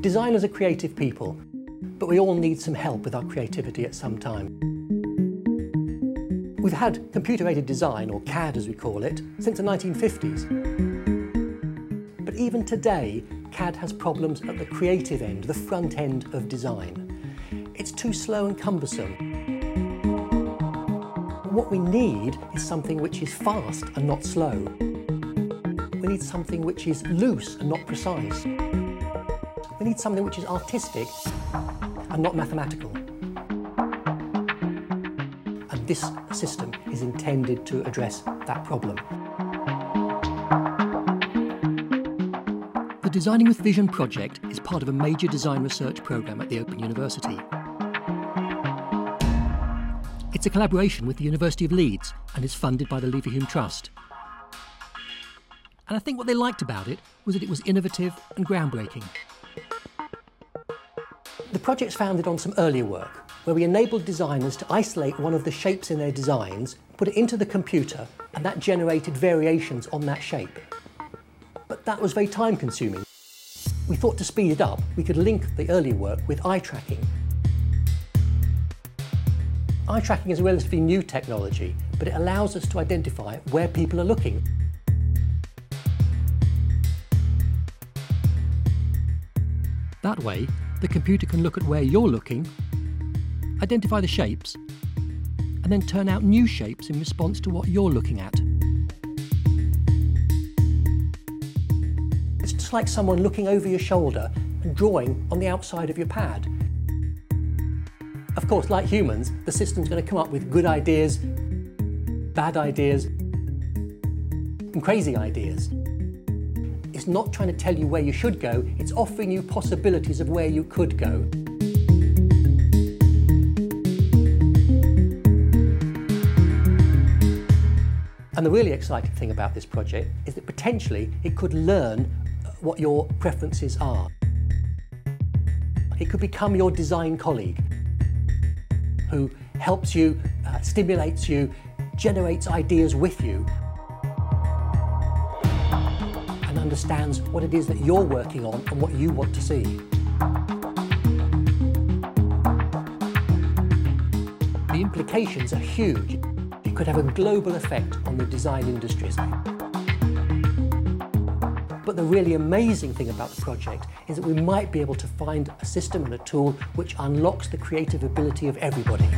Designers are creative people, but we all need some help with our creativity at some time. We've had computer-aided design, or CAD as we call it, since the 1950s. But even today, CAD has problems at the creative end, the front end of design. It's too slow and cumbersome. What we need is something which is fast and not slow. We need something which is loose and not precise. We need something which is artistic and not mathematical. And this system is intended to address that problem. The Designing with Vision project is part of a major design research programme at the Open University. It's a collaboration with the University of Leeds and is funded by the Leverhulme Trust. And I think what they liked about it was that it was innovative and groundbreaking. The project's founded on some earlier work, where we enabled designers to isolate one of the shapes in their designs, put it into the computer, and that generated variations on that shape but that was very time consuming. We thought to speed it up, we could link the earlier work with eye tracking. Eye tracking is a relatively new technology, but it allows us to identify where people are looking. That way, the computer can look at where you're looking, identify the shapes, and then turn out new shapes in response to what you're looking at. It's just like someone looking over your shoulder and drawing on the outside of your pad. Of course, like humans, the system's going to come up with good ideas, bad ideas, and crazy ideas. It's not trying to tell you where you should go, it's offering you possibilities of where you could go. And the really exciting thing about this project is that potentially it could learn what your preferences are. It could become your design colleague who helps you, uh, stimulates you, generates ideas with you and understands what it is that you're working on and what you want to see. The implications are huge. It could have a global effect on the design industries. But the really amazing thing about the project is that we might be able to find a system and a tool which unlocks the creative ability of everybody.